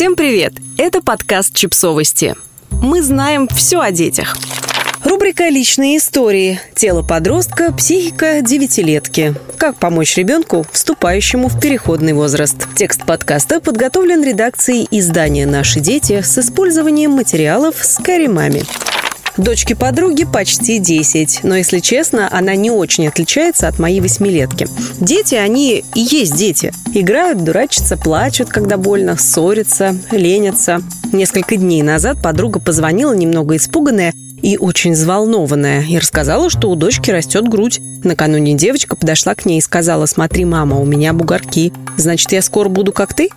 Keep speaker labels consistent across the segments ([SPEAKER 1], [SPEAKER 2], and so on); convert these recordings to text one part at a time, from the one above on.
[SPEAKER 1] Всем привет! Это подкаст «Чипсовости». Мы знаем все о детях. Рубрика «Личные истории». Тело подростка, психика девятилетки. Как помочь ребенку, вступающему в переходный возраст. Текст подкаста подготовлен редакцией издания «Наши дети» с использованием материалов с Кэрри Мами. Дочке подруги почти 10, но, если честно, она не очень отличается от моей восьмилетки. Дети, они и есть дети. Играют, дурачатся, плачут, когда больно, ссорятся, ленятся. Несколько дней назад подруга позвонила немного испуганная и очень взволнованная, и рассказала, что у дочки растет грудь. Накануне девочка подошла к ней и сказала, смотри, мама, у меня бугорки. Значит, я скоро буду как ты?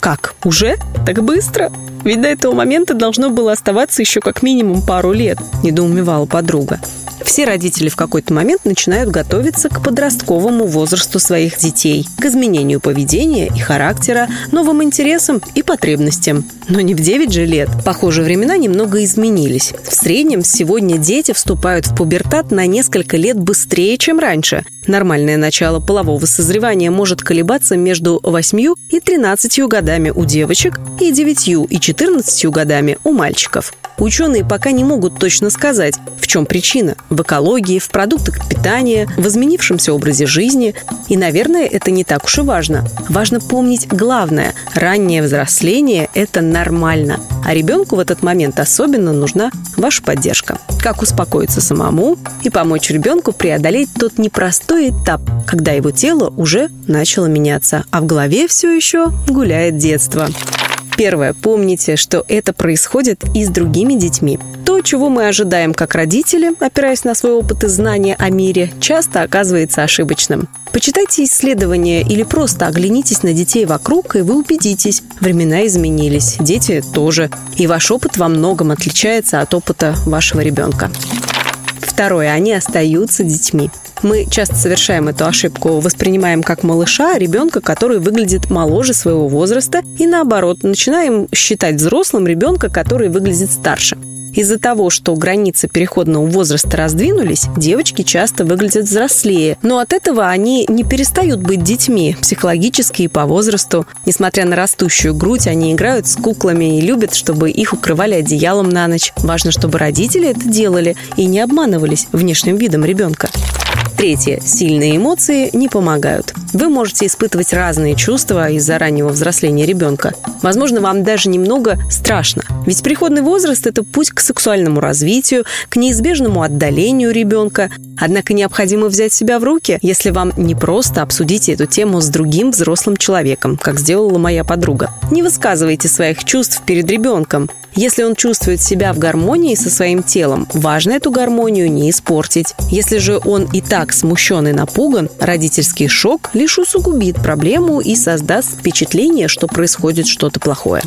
[SPEAKER 1] Как? Уже? Так быстро? Ведь до этого момента должно было оставаться еще как минимум пару лет, недоумевала подруга. Все родители в какой-то момент начинают готовиться к подростковому возрасту своих детей, к изменению поведения и характера, новым интересам и потребностям. Но не в 9 же лет. Похоже, времена немного изменились. В среднем сегодня дети вступают в пубертат на несколько лет быстрее, чем раньше. Нормальное начало полового созревания может колебаться между 8 и 13 годами у девочек и 9 и 14 годами у мальчиков. Ученые пока не могут точно сказать, в чем причина – в экологии, в продуктах питания, в изменившемся образе жизни. И, наверное, это не так уж и важно. Важно помнить главное – раннее взросление – это нормально. А ребенку в этот момент особенно нужна ваша поддержка. Как успокоиться самому и помочь ребенку преодолеть тот непростой этап, когда его тело уже начало меняться, а в голове все еще гуляет детство. Первое. Помните, что это происходит и с другими детьми. То, чего мы ожидаем как родители, опираясь на свой опыт и знания о мире, часто оказывается ошибочным. Почитайте исследования или просто оглянитесь на детей вокруг, и вы убедитесь, времена изменились, дети тоже. И ваш опыт во многом отличается от опыта вашего ребенка. Второе. Они остаются детьми. Мы часто совершаем эту ошибку, воспринимаем как малыша ребенка, который выглядит моложе своего возраста, и наоборот, начинаем считать взрослым ребенка, который выглядит старше. Из-за того, что границы переходного возраста раздвинулись, девочки часто выглядят взрослее. Но от этого они не перестают быть детьми, психологически и по возрасту. Несмотря на растущую грудь, они играют с куклами и любят, чтобы их укрывали одеялом на ночь. Важно, чтобы родители это делали и не обманывались внешним видом ребенка. Третье. Сильные эмоции не помогают. Вы можете испытывать разные чувства из-за раннего взросления ребенка. Возможно, вам даже немного страшно. Ведь переходный возраст – это путь к сексуальному развитию, к неизбежному отдалению ребенка. Однако необходимо взять себя в руки, если вам не просто обсудить эту тему с другим взрослым человеком, как сделала моя подруга. Не высказывайте своих чувств перед ребенком. Если он чувствует себя в гармонии со своим телом, важно эту гармонию не испортить. Если же он и так смущен и напуган, родительский шок лишь усугубит проблему и создаст впечатление, что происходит что-то плохое.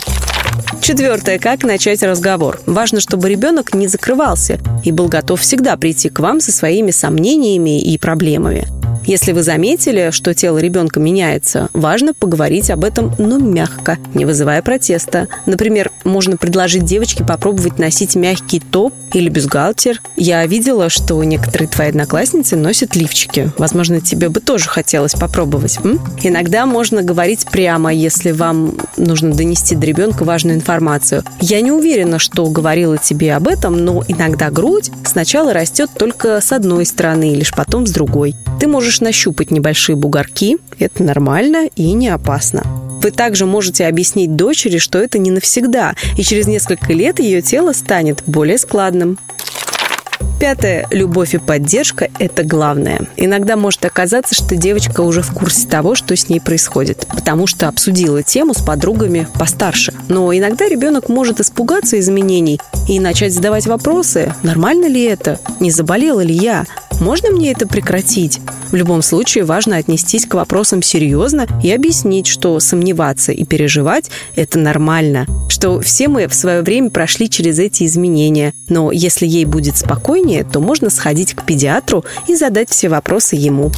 [SPEAKER 1] Четвертое. Как начать разговор? Важно, чтобы ребенок не закрывался и был готов всегда прийти к вам со своими сомнениями и проблемами. Если вы заметили, что тело ребенка меняется, важно поговорить об этом, но мягко, не вызывая протеста. Например, можно предложить девочке попробовать носить мягкий топ или бюстгальтер. Я видела, что некоторые твои одноклассницы носят лифчики. Возможно, тебе бы тоже хотелось попробовать. М? Иногда можно говорить прямо, если вам нужно донести до ребенка важную информацию. Я не уверена, что говорила тебе об этом, но иногда грудь сначала растет только с одной стороны, лишь потом с другой. Ты можешь нащупать небольшие бугорки, это нормально и не опасно. Вы также можете объяснить дочери, что это не навсегда, и через несколько лет ее тело станет более складным. Пятое. Любовь и поддержка – это главное. Иногда может оказаться, что девочка уже в курсе того, что с ней происходит, потому что обсудила тему с подругами постарше. Но иногда ребенок может испугаться изменений и начать задавать вопросы. Нормально ли это? Не заболела ли я? Можно мне это прекратить? В любом случае важно отнестись к вопросам серьезно и объяснить, что сомневаться и переживать – это нормально, что все мы в свое время прошли через эти изменения, но если ей будет спокойнее, то можно сходить к педиатру и задать все вопросы ему.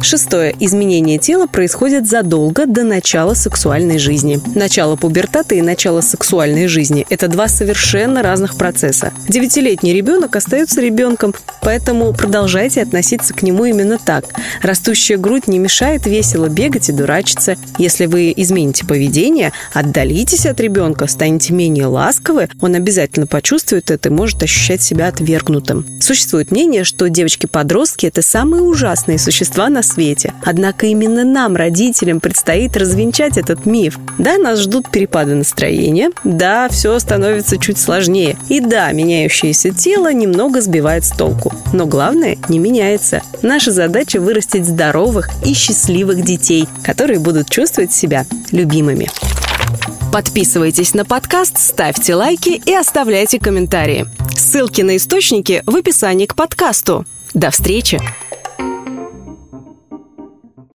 [SPEAKER 1] Шестое. Изменение тела происходит задолго до начала сексуальной жизни. Начало пубертата и начало сексуальной жизни – это два совершенно разных процесса. Девятилетний ребенок остается ребенком, поэтому продолжайте относиться к нему именно так. Растущая грудь не мешает весело бегать и дурачиться. Если вы измените поведение, отдалитесь от ребенка, станете менее ласковы, он обязательно почувствует это и может ощущать себя отвергнутым. Существует мнение, что девочки-подростки – это самые ужасные существа на свете. Однако именно нам, родителям, предстоит развенчать этот миф. Да, нас ждут перепады настроения, да, все становится чуть сложнее, и да, меняющееся тело немного сбивает с толку. Но главное не меняется. Наша задача вырастить здоровых и счастливых детей, которые будут чувствовать себя любимыми. Подписывайтесь на подкаст, ставьте лайки и оставляйте комментарии. Ссылки на источники в описании к подкасту. До встречи!